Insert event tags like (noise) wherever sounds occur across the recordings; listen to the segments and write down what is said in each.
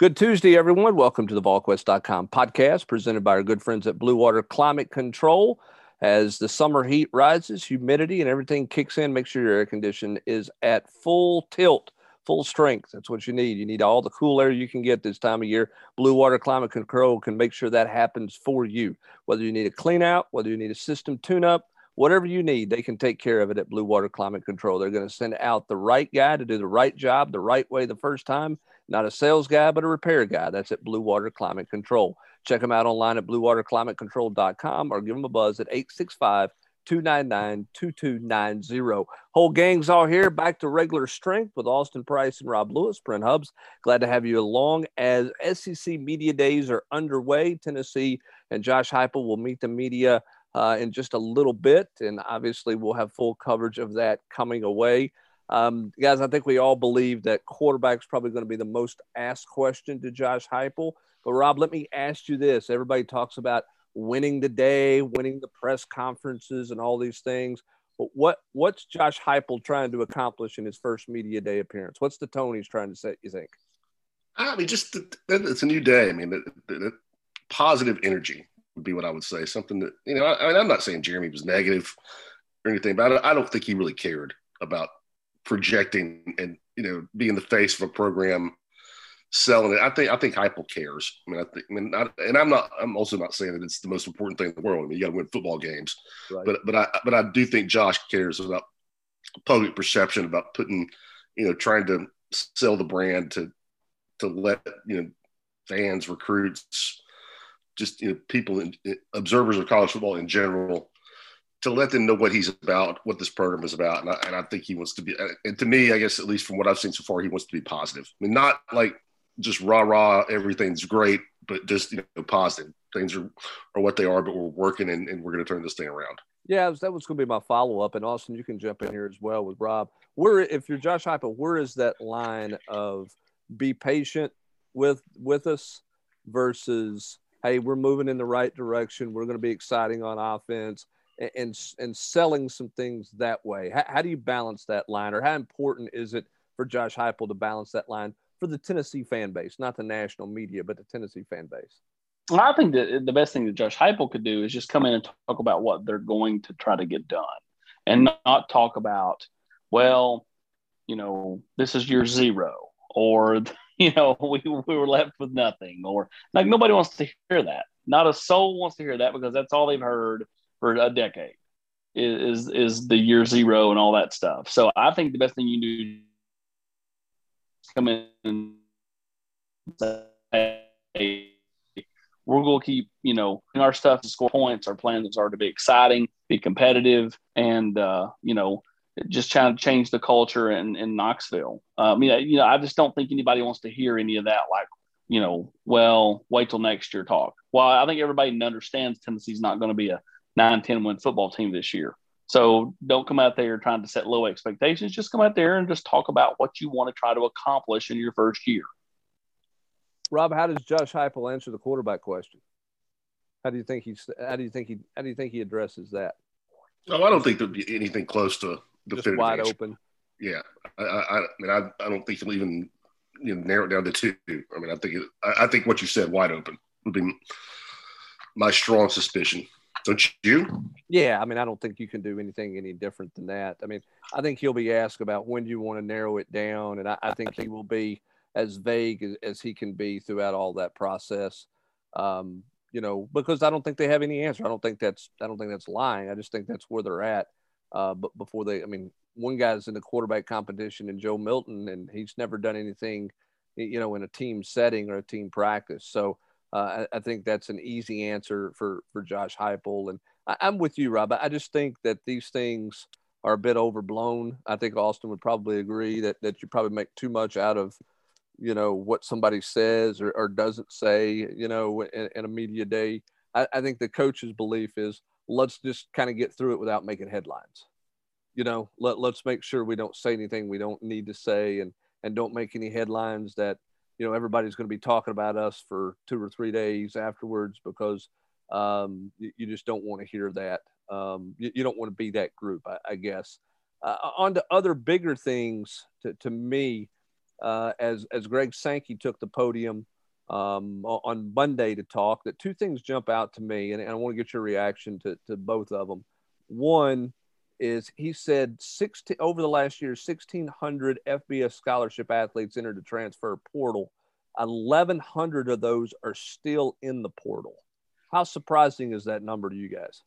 Good Tuesday, everyone. Welcome to the VolQuest.com podcast presented by our good friends at Blue Water Climate Control. As the summer heat rises, humidity and everything kicks in, make sure your air condition is at full tilt, full strength. That's what you need. You need all the cool air you can get this time of year. Blue Water Climate Control can make sure that happens for you. Whether you need a clean out, whether you need a system tune up, whatever you need, they can take care of it at Blue Water Climate Control. They're going to send out the right guy to do the right job the right way the first time not a sales guy, but a repair guy. That's at Blue Water Climate Control. Check them out online at bluewaterclimatecontrol.com or give them a buzz at 865 299 2290. Whole gang's all here, back to regular strength with Austin Price and Rob Lewis, Brent Hubbs. Glad to have you along as SEC Media Days are underway. Tennessee and Josh Heupel will meet the media uh, in just a little bit, and obviously we'll have full coverage of that coming away. Um, guys, I think we all believe that quarterback's probably going to be the most asked question to Josh Heupel. But Rob, let me ask you this: Everybody talks about winning the day, winning the press conferences, and all these things. But what what's Josh Heupel trying to accomplish in his first media day appearance? What's the tone he's trying to set? You think? I mean, just it's a new day. I mean, the, the, the positive energy would be what I would say. Something that you know. I, I mean, I'm not saying Jeremy was negative or anything, but I, I don't think he really cared about projecting and you know being the face of a program selling it. I think I think Heupel cares. I mean, I think, I mean, I, and I'm not. I'm also not saying that it's the most important thing in the world. I mean, you got to win football games, right. but but I but I do think Josh cares about public perception, about putting, you know, trying to sell the brand to to let you know fans, recruits, just you know people, observers of college football in general to let them know what he's about, what this program is about, and I, and I think he wants to be. Uh, and to me, I guess at least from what I've seen so far, he wants to be positive. I mean, not like just rah rah, everything's great, but just you know, positive. Things are are what they are, but we're working and, and we're going to turn this thing around. Yeah, that was going to be my follow up. And Austin, you can jump in here as well with Rob. Where, if you're Josh Heupel, where is that line of be patient with with us versus hey, we're moving in the right direction. We're going to be exciting on offense and and selling some things that way. How, how, do you balance that line, or how important is it for Josh Heupel to balance that line for the Tennessee fan base, not the national media, but the Tennessee fan base? Well, I think that the best thing that Josh Heupel could do is just come in and talk about what they're going to try to get done, and not talk about, well, you know, this is year zero, or (laughs) you know, we, we were left with nothing, or like nobody wants to hear that. Not a soul wants to hear that because that's all they've heard for a decade is is the year zero and all that stuff. So I think the best thing you do is come in and say, we're going to keep, you know, our stuff to score points. Our plans are to be exciting, be competitive, and, uh, you know, just trying to change the culture in, in Knoxville. Uh, I mean, you know, I just don't think anybody wants to hear any of that. Like, you know, well, wait till next year talk. Well, I think everybody understands Tennessee's not going to be a nine, 10 win football team this year. So don't come out there trying to set low expectations. Just come out there and just talk about what you want to try to accomplish in your first year. Rob, how does Josh Heupel answer the quarterback question? How do you think he's? How do you think he? How do you think he addresses that? Oh, I don't think there'd be anything close to just wide answer. open. Yeah, I, I, I mean, I, I don't think he'll even you know, narrow it down to two. I mean, I think it, I, I think what you said, wide open, would be my strong suspicion. Don't you? Yeah, I mean, I don't think you can do anything any different than that. I mean, I think he'll be asked about when you want to narrow it down, and I, I think he will be as vague as, as, he can be throughout all that process. Um, you know, because I don't think they have any answer. I don't think that's I don't think that's lying. I just think that's where they're at. Uh, but before they, I mean, one guy's in the quarterback competition, and Joe Milton, and he's never done anything, you know, in a team setting or a team practice. So uh, I, I, think that's an easy answer for for Josh Heupel, and I, am with you, Rob. I just think that these things are a bit overblown. I think Austin would probably agree that that you probably make too much out of you know what somebody says or, or doesn't say you know in, in a media day. I, I think the coach's belief is let's just kind of get through it without making headlines. You know, let let's make sure we don't say anything we don't need to say and and don't make any headlines that you know everybody's going to be talking about us for two or three days afterwards because um, you, you, just don't want to hear that. Um, you, you, don't want to be that group, I, I guess. Uh, on to other bigger things, to, to me, uh, as as Greg Sankey took the podium um, on Monday to talk, that two things jump out to me, and, and I want to get your reaction to to both of them. One is he said 16 over the last year 1600 fbs scholarship athletes entered the transfer portal. 1100 of those are still in the portal. How surprising is that number to you guys?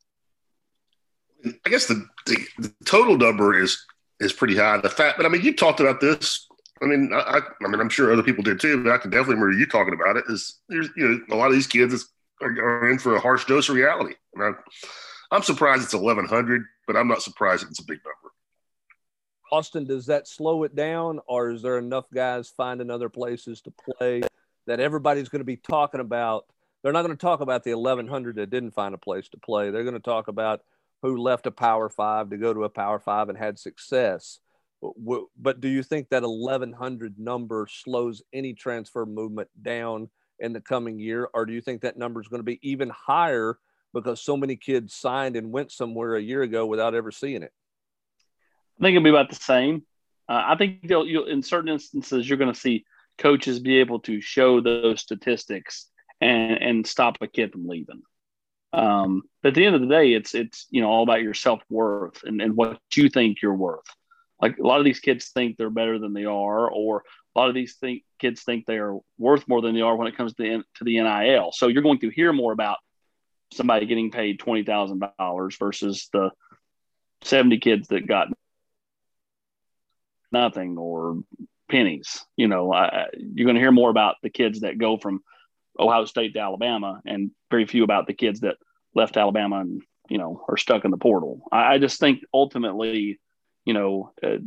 I guess the, the, the total number is is pretty high. The fact but i mean you talked about this. I mean I, I mean i'm sure other people did too but i can definitely remember you talking about it is there's you know a lot of these kids are, are in for a harsh dose of reality. I I'm surprised it's 1,100, but I'm not surprised it's a big number. Austin, does that slow it down, or is there enough guys finding other places to play that everybody's going to be talking about? They're not going to talk about the 1,100 that didn't find a place to play. They're going to talk about who left a Power Five to go to a Power Five and had success. But, do you think that 1,100 number slows any transfer movement down in the coming year, or do you think that number is going to be even higher? Because so many kids signed and went somewhere a year ago without ever seeing it? I think it'll be about the same. Uh, I think you'll, you'll, in certain instances, you're going to see coaches be able to show those statistics and, and stop a kid from leaving. Um, but at the end of the day, it's it's you know all about your self worth and, and what you think you're worth. Like a lot of these kids think they're better than they are, or a lot of these think, kids think they are worth more than they are when it comes to the, to the NIL. So you're going to hear more about somebody getting paid twenty thousand dollars versus the seventy kids that got nothing or pennies. You know, I, you're going to hear more about the kids that go from Ohio State to Alabama, and very few about the kids that left Alabama and you know are stuck in the portal. I, I just think ultimately, you know, uh,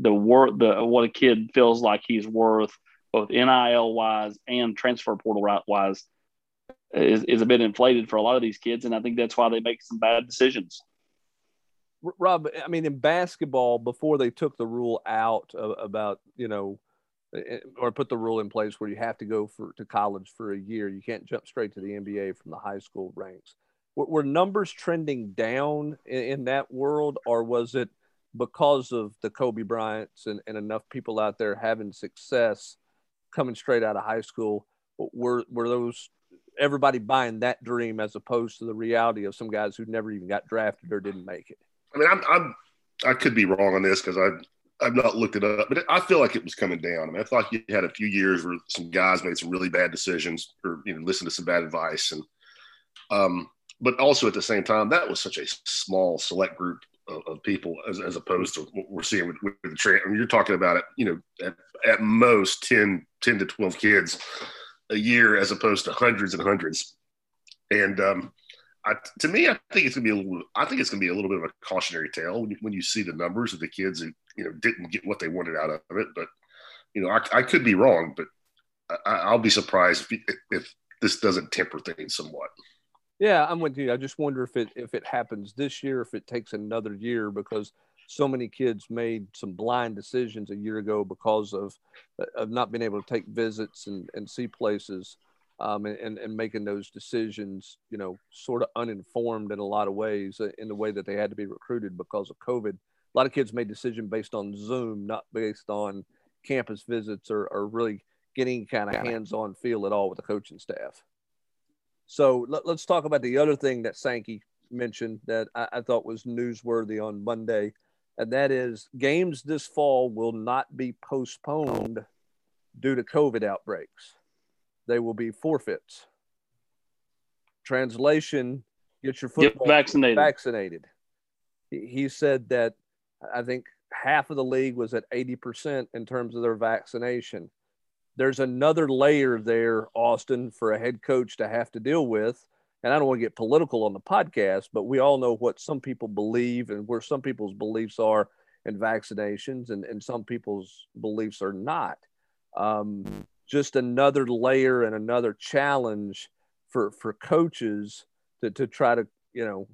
the worth the what a kid feels like he's worth, both NIL wise and transfer portal wise, is, is a bit inflated for a lot of these kids, and I think that's why they make some bad decisions. Rob, I mean, in basketball, before they took the rule out about you know, eh, eh, or put the rule in place where you have to go for to college for a year, you can't jump straight to the NBA from the high school ranks. Were, were numbers trending down in, in, that world, or was it because of the Kobe Bryants and, and enough people out there having success coming straight out of high school? Were were those everybody buying that dream as opposed to the reality of some guys who never even got drafted or didn't make it. I mean, I'm, I'm I could be wrong on this because I've I've not looked it up, but I feel like it was coming down. I mean, I thought you had a few years where some guys made some really bad decisions or you know listened to some bad advice, and um, but also at the same time, that was such a small select group of, people as, as opposed to what we're seeing with, with the trade. I mean, you're talking about it, you know, at, at most 10, 10 to 12 kids a year as opposed to hundreds and hundreds. And um, I, to me, I think it's gonna be a little. I think it's gonna be a little bit of a cautionary tale when you, when you see the numbers of the kids who you know didn't get what they wanted out of it. But you know, I, I could be wrong, but I, will be surprised if, if this doesn't temper things somewhat. Yeah, I'm with you. I just wonder if it if it happens this year, if it takes another year, because so many kids made some blind decisions a year ago because of of not being able to take visits and, and see places um, and, and making those decisions, you know, sort of uninformed in a lot of ways uh, in the way that they had to be recruited because of COVID. A lot of kids made decisions based on Zoom, not based on campus visits or, or really getting kind of hands-on feel at all with the coaching staff. So let, us talk about the other thing that Sankey mentioned that I, I thought was newsworthy on Monday and that is games this fall will not be postponed due to COVID outbreaks. They will be forfeits. Translation: Get your football get vaccinated. Vaccinated. He said that I think half of the league was at 80% in terms of their vaccination. There's another layer there, Austin, for a head coach to have to deal with and I don't want to get political on the podcast, but we all know what some people believe and where some people's beliefs are in vaccinations and, and some people's beliefs are not. Um, just another layer and another challenge for, for coaches to, to try to, you know,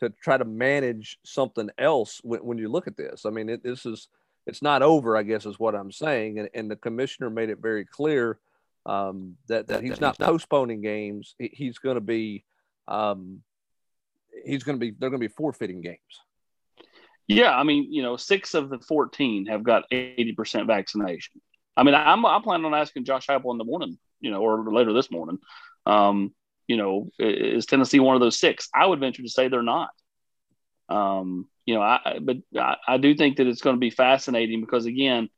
to try to manage something else when, when you look at this. I mean, it, this is, it's not over, I guess is what I'm saying. And, and the commissioner made it very clear um, that that he's not postponing games. He's going to be um, he's going to be they're going to be forfeiting games. Yeah, I mean, you know, six of the fourteen have got eighty percent vaccination. I mean, I'm I'm planning on asking Josh Heupel in the morning, you know, or later this morning. Um, you know, is Tennessee one of those six? I would venture to say they're not. Um, you know, I but I, I do think that it's going to be fascinating because again,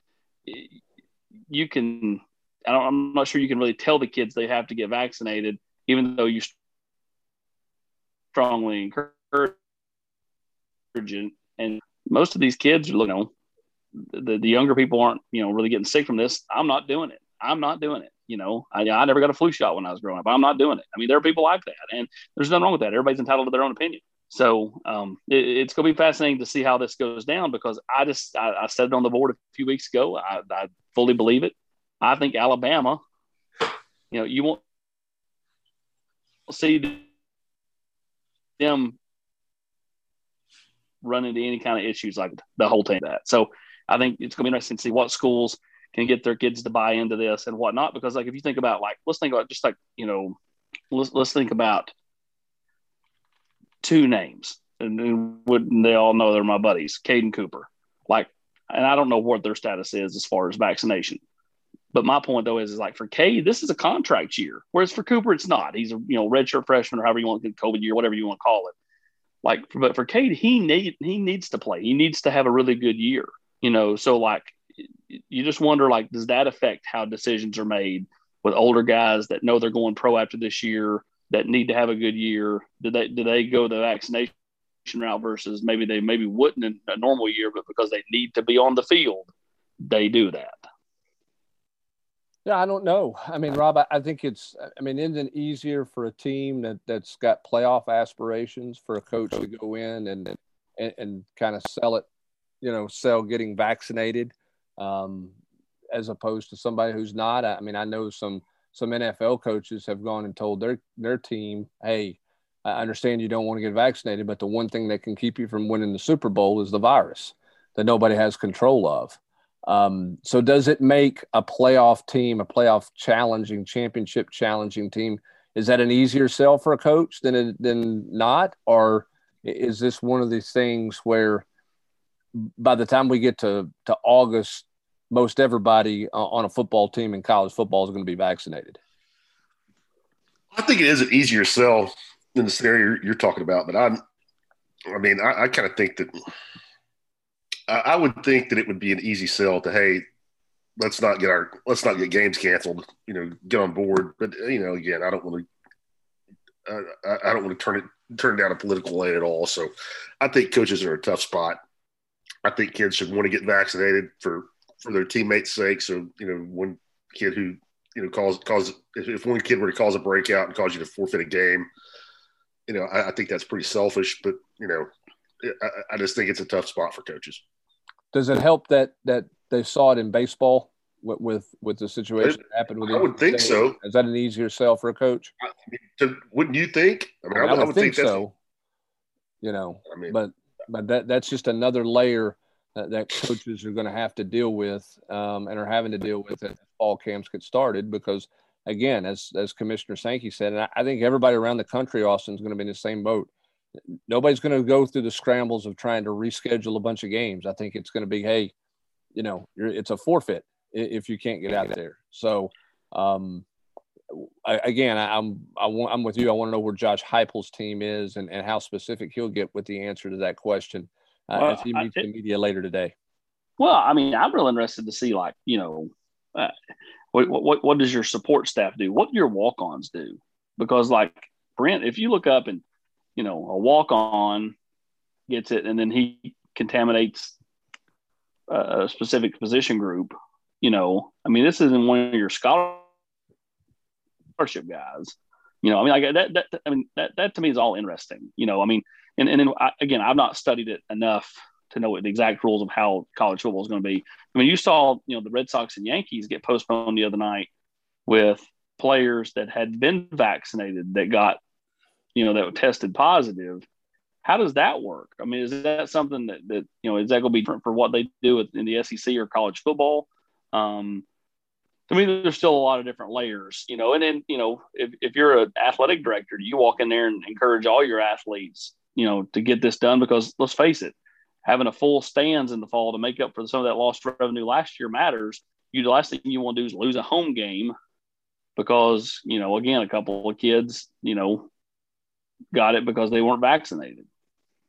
you can. I don't, I'm not sure you can really tell the kids they have to get vaccinated, even though you strongly encourage it. And most of these kids you know, the, the younger people aren't, you know, really getting sick from this. I'm not doing it. I'm not doing it. You know, I, I never got a flu shot when I was growing up. I'm not doing it. I mean, there are people like that, and there's nothing wrong with that. Everybody's entitled to their own opinion. So um, it, it's going to be fascinating to see how this goes down because I just I, I said it on the board a few weeks ago. I, I fully believe it. I think Alabama, you know, you won't see them run into any kind of issues like the whole team that. So I think it's going to be interesting to see what schools can get their kids to buy into this and whatnot. Because like if you think about like let's think about just like you know let's let's think about two names and wouldn't they all know they're my buddies, Caden Cooper. Like, and I don't know what their status is as far as vaccination. But my point though is, is like for K, this is a contract year, whereas for Cooper, it's not. He's a you know redshirt freshman or however you want to COVID year, whatever you want to call it. Like, but for Cade, he need he needs to play. He needs to have a really good year. You know, so like you just wonder like, does that affect how decisions are made with older guys that know they're going pro after this year that need to have a good year? Do they do they go the vaccination route versus maybe they maybe wouldn't in a normal year, but because they need to be on the field, they do that. Yeah, I don't know. I mean, Rob, I, think it's. I mean, isn't it easier for a team that that's got playoff aspirations for a coach to go in and and, and kind of sell it, you know, sell getting vaccinated, um, as opposed to somebody who's not. I mean, I know some some NFL coaches have gone and told their their team, "Hey, I understand you don't want to get vaccinated, but the one thing that can keep you from winning the Super Bowl is the virus that nobody has control of." Um, so does it make a playoff team, a playoff challenging, championship challenging team? Is that an easier sell for a coach than it, than not, or is this one of these things where by the time we get to to August, most everybody on a football team in college football is going to be vaccinated? I think it is an easier sell than the scenario you're, talking about, but I'm, I mean, I, I kind of think that I would think that it would be an easy sell to hey, let's not get our let's not get games canceled. You know, get on board. But you know, again, I don't want to. Uh, I don't want to turn it turn down a political lane at all. So, I think coaches are a tough spot. I think kids should want to get vaccinated for for their teammates' sake. So, you know, one kid who you know cause cause if, one kid were to cause a breakout and cause you to forfeit a game, you know, I, I think that's pretty selfish. But you know, I, I just think it's a tough spot for coaches. Does it help that that they saw it in baseball with with, with the situation that happened with? I would think so. Is that an easier sell for a coach? I mean, wouldn't you think? I mean, I, would, I would, think, think so. You know, I mean, but but that that's just another layer that, that coaches are going to have to deal with um, and are having to deal with as fall camps get started because again, as as Commissioner Sankey said, and I, I think everybody around the country, Austin, is going to be in the same boat nobody's going to go through the scrambles of trying to reschedule a bunch of games. I think it's going to be, hey, you know, it's a forfeit if you can't get out there. So, um, I, again, I, I'm I want, I'm with you. I want to know where Josh Heupel's team is and, and how specific he'll get with the answer to that question uh, well, as he meets I, the media later today. Well, I mean, I'm real interested to see, like, you know, uh, what, what what does your support staff do? What do your walk-ons do? Because, like Brent, if you look up and you know, a walk on gets it and then he contaminates a specific position group, you know, I mean, this isn't one of your scholarship guys. You know, I mean, like that, that, I mean, that, that to me is all interesting, you know, I mean, and, and then I, again, I've not studied it enough to know what the exact rules of how college football is going to be. I mean, you saw, you know, the Red Sox and Yankees get postponed the other night with players that had been vaccinated that got you know, that tested positive. How does that work? I mean, is that something that, that you know, is that going to be different for what they do in the SEC or college football? Um, to me, there's still a lot of different layers, you know, and then, you know, if, if you're an athletic director, you walk in there and encourage all your athletes, you know, to get this done because let's face it, having a full stands in the fall to make up for some of that lost revenue last year matters. you the last thing you want to do is lose a home game because you know again a couple of kids you know got it because they weren't vaccinated.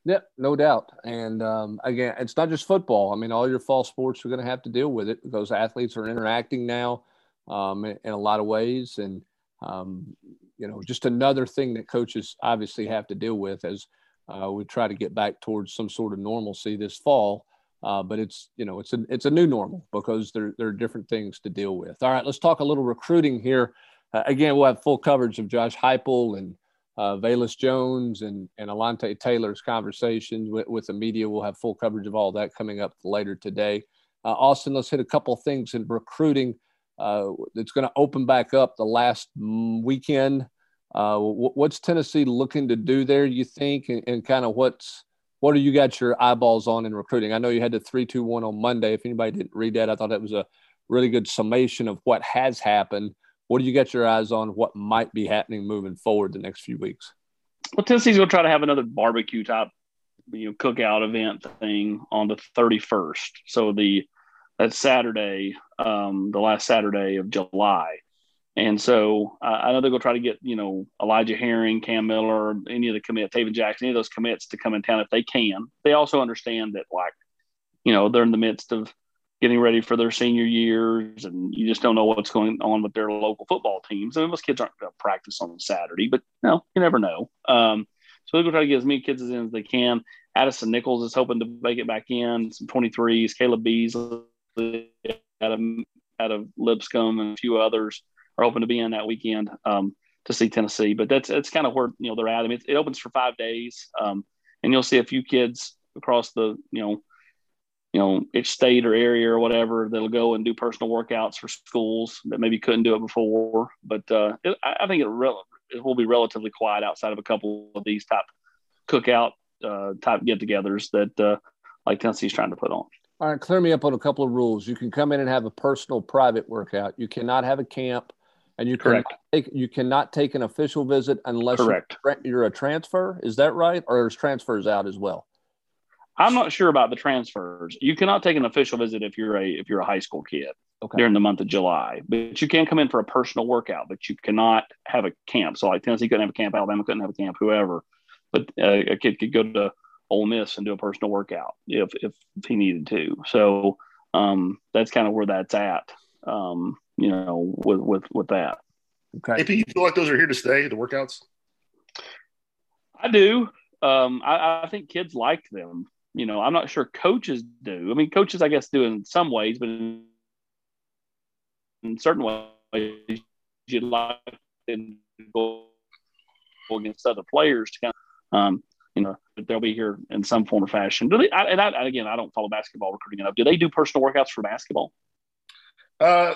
Yeah, no doubt. And um, again, it's not just football. I mean, all your fall sports are going to have to deal with it because athletes are interacting now um, in, in, a lot of ways. And, um, you know, just another thing that coaches obviously have to deal with as uh, we try to get back towards some sort of normalcy this fall. Uh, but it's you know it's a it's a new normal because there there are different things to deal with. All right, let's talk a little recruiting here. Uh, again, we'll have full coverage of Josh Heupel and uh, Velus Jones and, and Alontae Taylor's conversations with, with the media. We'll have full coverage of all that coming up later today. Uh, Austin, let's hit a couple things in recruiting. Uh, it's going to open back up the last weekend. Uh, what's Tennessee looking to do there, you think, and, and kind of what's what do you got your eyeballs on in recruiting? I know you had the three two one on Monday. If anybody didn't read that, I thought that was a really good summation of what has happened. What do you get your eyes on? What might be happening moving forward the next few weeks? Well, Tennessee's going to try to have another barbecue type, you know, cookout event thing on the 31st. So the that's Saturday, um, the last Saturday of July. And so uh, I know they're going to try to get, you know, Elijah Herring, Cam Miller, any of the commits, Tayven Jackson, any of those commits to come in town if they can. They also understand that, like, you know, they're in the midst of getting ready for their senior years, and you just don't know what's going on with their local football teams. I mean, most kids aren't going to practice on Saturday, but you know, you never know. Um, so they're going to try to get as many kids as in as they can. Addison Nichols is hoping to make it back in. Some 23s, Caleb Beasley out of, out of Lipscomb and a few others are hoping to be in that weekend um, to see Tennessee. But that's that's kind of where you know they're at. I mean, it, it opens for five days, um, and you'll see a few kids across the you know you know, each state or area or whatever that'll go and do personal workouts for schools that maybe couldn't do it before. But uh, it, I think it, re- it will be relatively quiet outside of a couple of these type cookout uh, type get-togethers that uh, like Tennessee's trying to put on. All right, clear me up on a couple of rules. You can come in and have a personal private workout. You cannot have a camp, and you can take, you cannot take an official visit unless Correct. You're, you're a transfer. Is that right, or is transfers out as well? I'm not sure about the transfers. You cannot take an official visit if you're a if you're a high school kid okay. during the month of July, but you can come in for a personal workout. But you cannot have a camp. So like Tennessee couldn't have a camp, Alabama couldn't have a camp, whoever. But uh, a kid could go to Ole Miss and do a personal workout if if he needed to. So um, that's kind of where that's at. Um, you know, with with with that. Okay. AP, you feel like those are here to stay, the workouts? I do. Um, I, I think kids like them you know, I'm not sure coaches do. I mean, coaches, I guess, do in some ways, but in, in certain ways, you'd like to go against other players to kind of, um, you know, they'll be here in some form or fashion. Do they? I, and I, again, I don't follow basketball recruiting enough. Do they do personal workouts for basketball? Uh,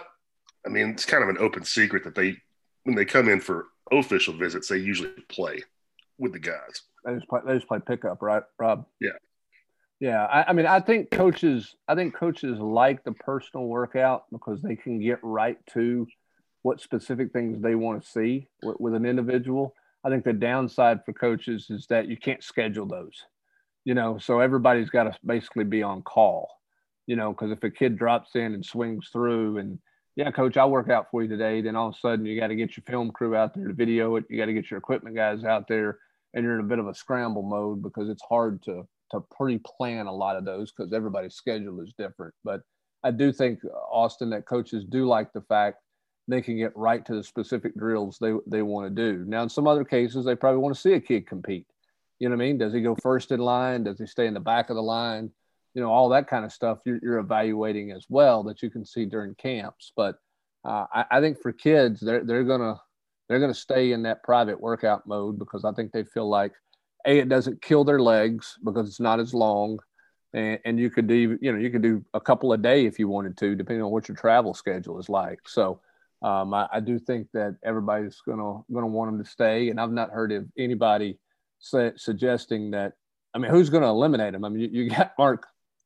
I mean, it's kind of an open secret that they, when they come in for official visits, they usually play with the guys. They just play, they just play pickup, right, Rob? Yeah. Yeah, I, I, mean, I think coaches, I think coaches like the personal workout because they can get right to what specific things they want to see with, with, an individual. I think the downside for coaches is that you can't schedule those, you know, so everybody's got to basically be on call, you know, because if a kid drops in and swings through and yeah, coach, I'll work out for you today. Then all of a sudden you got to get your film crew out there to video it. You got to get your equipment guys out there and you're in a bit of a scramble mode because it's hard to to pre-plan a lot of those because everybody's schedule is different. But I do think Austin that coaches do like the fact they can get right to the specific drills they they want to do. Now in some other cases they probably want to see a kid compete. You know what I mean? Does he go first in line? Does he stay in the back of the line? You know all that kind of stuff you're, you're evaluating as well that you can see during camps. But uh, I, I think for kids they're they're gonna they're gonna stay in that private workout mode because I think they feel like a it doesn't kill their legs because it's not as long and, and you could do you know you could do a couple a day if you wanted to depending on what your travel schedule is like. So um, I, I, do think that everybody's gonna gonna want them to stay and i've not heard of anybody suggesting that i mean who's gonna eliminate them i mean you, you got mark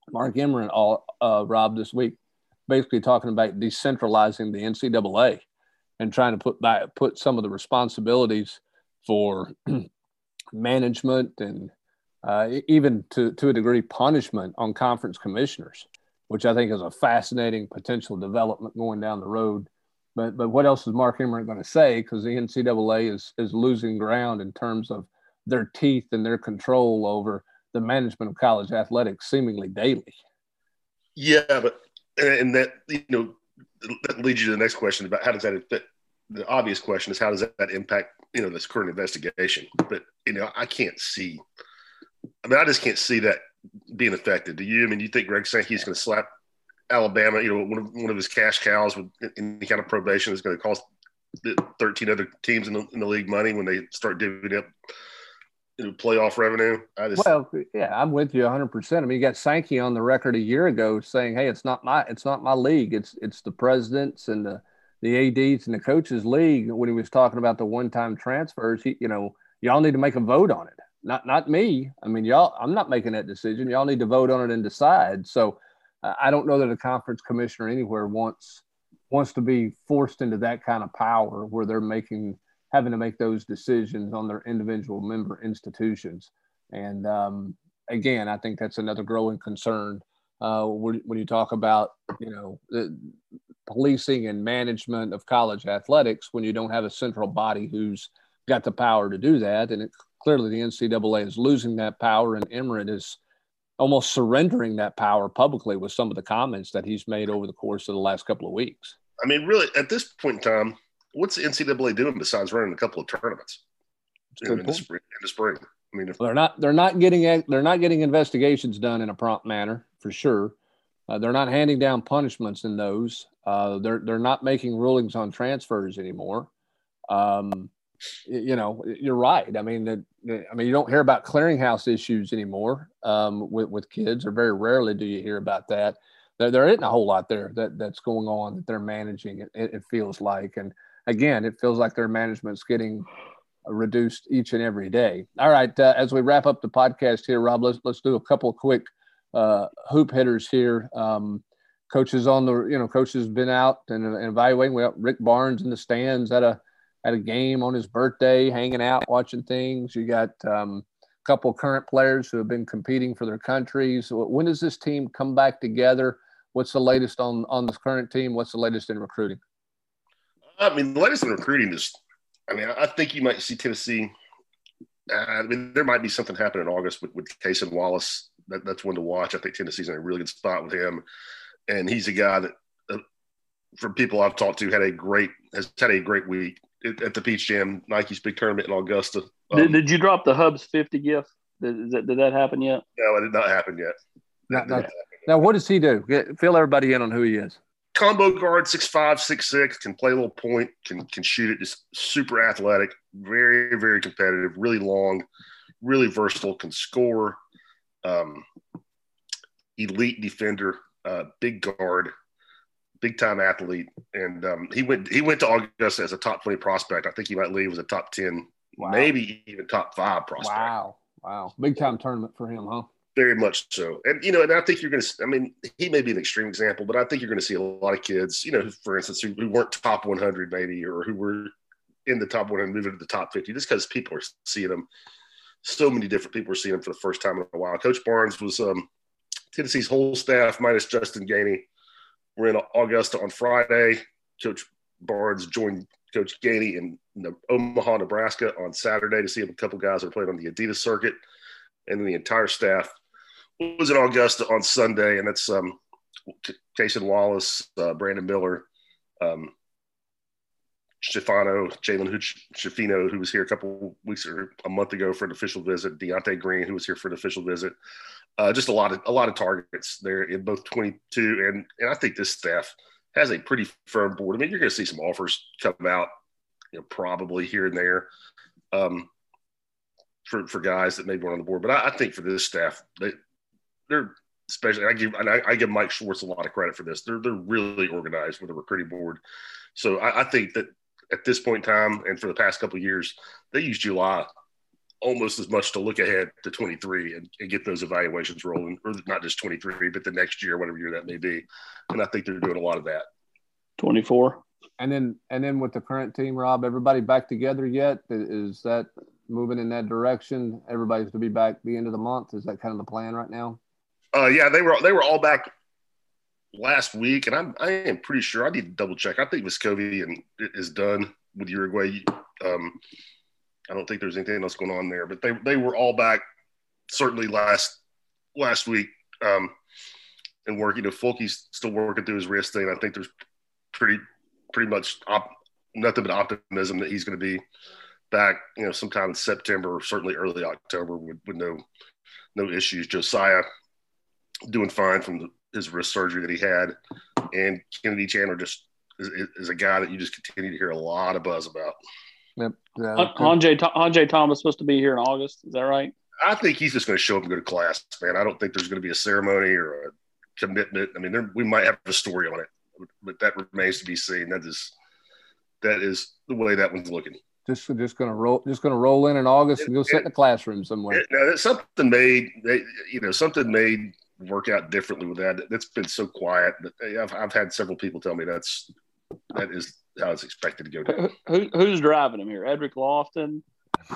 mark Emmert all uh, rob this week basically talking about decentralizing the ncaa and trying to put by, put some of the responsibilities for management and uh, even to, to a degree punishment on conference commissioners which I think is a fascinating potential development going down the road. But but what else is Mark Emmert going to say? Because the NCAA is is losing ground in terms of their teeth and their control over the management of college athletics seemingly daily. Yeah, but and that you know that leads you to the next question about how does that? The obvious question is how does that impact you know this current investigation? But you know I can't see. I mean I just can't see that being affected. Do you? I mean you think Greg Sankey is going to slap Alabama? You know one of one of his cash cows with any kind of probation is going to cost 13 other teams in the, in the league money when they start divvying up you know, playoff revenue. I just well, yeah, I'm with you 100. percent I mean, you got Sankey on the record a year ago saying, "Hey, it's not my it's not my league. It's it's the presidents and the the ads and the coaches league." When he was talking about the one time transfers, he, you know, y'all need to make a vote on it. Not not me. I mean, y'all. I'm not making that decision. Y'all need to vote on it and decide. So, I don't know that a conference commissioner anywhere wants wants to be forced into that kind of power where they're making having to make those decisions on their individual member institutions. And um, again, I think that's another growing concern uh, when, when, you talk about you know the policing and management of college athletics when you don't have a central body who's got the power to do that. And it, clearly, the NCAA is losing that power, and Emmert is almost surrendering that power publicly with some of the comments that he's made over the course of the last couple of weeks. I mean, really, at this point in time, what's the NCAA doing besides running a couple of tournaments in the, spring, in the spring? I mean, if, they're not they're not getting they're not getting investigations done in a prompt manner for sure. Uh, they're not handing down punishments in those. Uh, they're they're not making rulings on transfers anymore. Um, you know, you're right. I mean, the, I mean, you don't hear about clearinghouse issues anymore um, with with kids, or very rarely do you hear about that. There, there isn't a whole lot there that that's going on that they're managing. It, it feels like, and again, it feels like their management's getting reduced each and every day. All right, uh, as we wrap up the podcast here, Rob, let's let's do a couple quick uh, hoop hitters here. Um, coaches on the you know coaches been out and, and evaluating. We got Rick Barnes in the stands at a at a game on his birthday, hanging out, watching things. You got um, a couple current players who have been competing for their countries. When does this team come back together? What's the latest on on this current team? What's the latest in recruiting? I mean, the latest in recruiting is, I mean, I think you might see Tennessee. Uh, I mean, there might be something happen in August with, with Cason Wallace. That, that's one to watch. I think Tennessee's in a really good spot with him. And he's a guy that, uh, from people I've talked to, had a great, has had a great week at, the Peach Jam, Nike's big tournament in Augusta. Um, did, did you drop the Hubbs 50 gift? Did, that, did that happen yet? No, it did not happen yet. Not, not, now, what does he do? Get, fill everybody in on who he is combo guard, six five, six six, can play a little point, can can shoot it, just super athletic, very very competitive, really long, really versatile, can score, um, elite defender, uh, big guard, big time athlete, and um, he went he went to Augusta as a top twenty prospect. I think he might leave as a top ten, wow. maybe even top five prospect. Wow, wow, big time tournament for him, huh? Very much so. And, you know, and I think you're going to, I mean, he may be an extreme example, but I think you're going to see a lot of kids, you know, for instance, who, who weren't top 100 maybe, or who were in the top 100 moving to the top 50, just because people are seeing them. So many different people are seeing them for the first time in a while. Coach Barnes was um, Tennessee's whole staff minus Justin Gainey. We're in Augusta on Friday. Coach Barnes joined Coach Gainey in Omaha, Nebraska on Saturday to see a couple guys that are playing on the Adidas circuit. And then the entire staff was in Augusta on Sunday, and that's um, Cason Wallace, uh, Brandon Miller, um, Stefano, Jalen Schifino, who was here a couple weeks or a month ago for an official visit, Deontay Green, who was here for an official visit. Uh, just a lot of a lot of targets there in both 22 and and I think this staff has a pretty firm board. I mean, you're going to see some offers come out, you know, probably here and there. Um, for, for guys that maybe weren't on the board, but I, I think for this staff, they they're especially I give and I, I, give Mike Schwartz a lot of credit for this. They're they're really organized with a recruiting board. So I, I, think that at this point in time and for the past couple years, they use July almost as much to look ahead to 23 and, and, get those evaluations rolling, or not just 23, but the next year, whatever year that may be. And I think they're doing a lot of that. 24. And then and then with the current team, Rob, everybody back together yet? Is that moving in that direction? Everybody's to be back the end of the month. Is that kind of the plan right now? Uh, yeah, they were they were all back last week, and I'm I am pretty sure I need to double check. I think Vescovi and is done with Uruguay. Um, I don't think there's anything else going on there, but they they were all back certainly last last week um, and working. Know, Fulke's still working through his wrist thing. I think there's pretty pretty much op- nothing but optimism that he's going to be back. You know, sometime in September, certainly early October, with, with no no issues. Josiah doing fine from the, his wrist surgery that he had, and Kennedy Chandler just is, is, a guy that you just continue to hear a lot of buzz about. Yep. Yeah, Hanjay, Hanjay Thomas supposed to be here in August. Is that right? I think he's just going to show up and go to class, man. I don't think there's going to be a ceremony or a commitment. I mean, there, we might have a story on it, but that remains to be seen. That is that is the way that one's looking. Just just going to roll, just going to roll in in August and go sit in the classroom somewhere. Now, something made, you know, something made work out differently with that. That's been so quiet. But I've, I've had several people tell me that's that is how it's expected to go down. Who, who's driving him here? Edric Lofton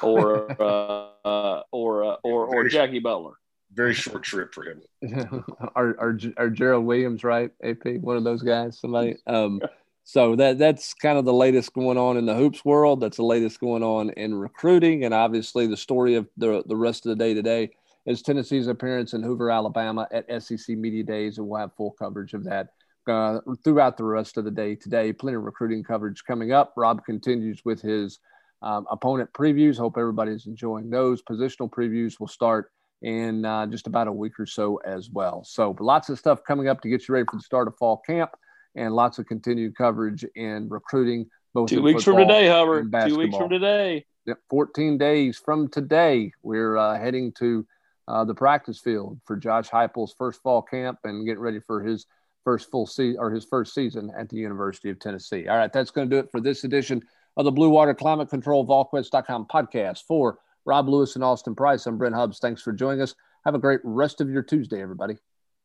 or (laughs) uh, or uh, or or Jackie Butler? Very short trip for him. (laughs) Our our Gerald Williams, right? AP, one of those guys. Somebody. Um, so that that's kind of the latest going on in the hoops world. That's the latest going on in recruiting, and obviously the story of the the rest of the day today is Tennessee's appearance in Hoover, Alabama at SEC Media Days, and we'll have full coverage of that uh, throughout the rest of the day today. Plenty of recruiting coverage coming up. Rob continues with his um, opponent previews. Hope everybody's enjoying those. Positional previews will start in uh, just about a week or so as well. So lots of stuff coming up to get you ready for the start of fall camp, and lots of continued coverage in recruiting. Both two weeks from today, Hubbard. Two weeks from today. Yep, 14 days from today, we're uh, heading to uh, the practice field for Josh Heupel's first fall camp and getting ready for his first full season or his first season at the University of Tennessee. All right, that's going to do it for this edition of the Blue Water Climate Control VolQuest.com podcast. For Rob Lewis and Austin Price, I'm Brent Hubbs. Thanks for joining us. Have a great rest of your Tuesday, everybody.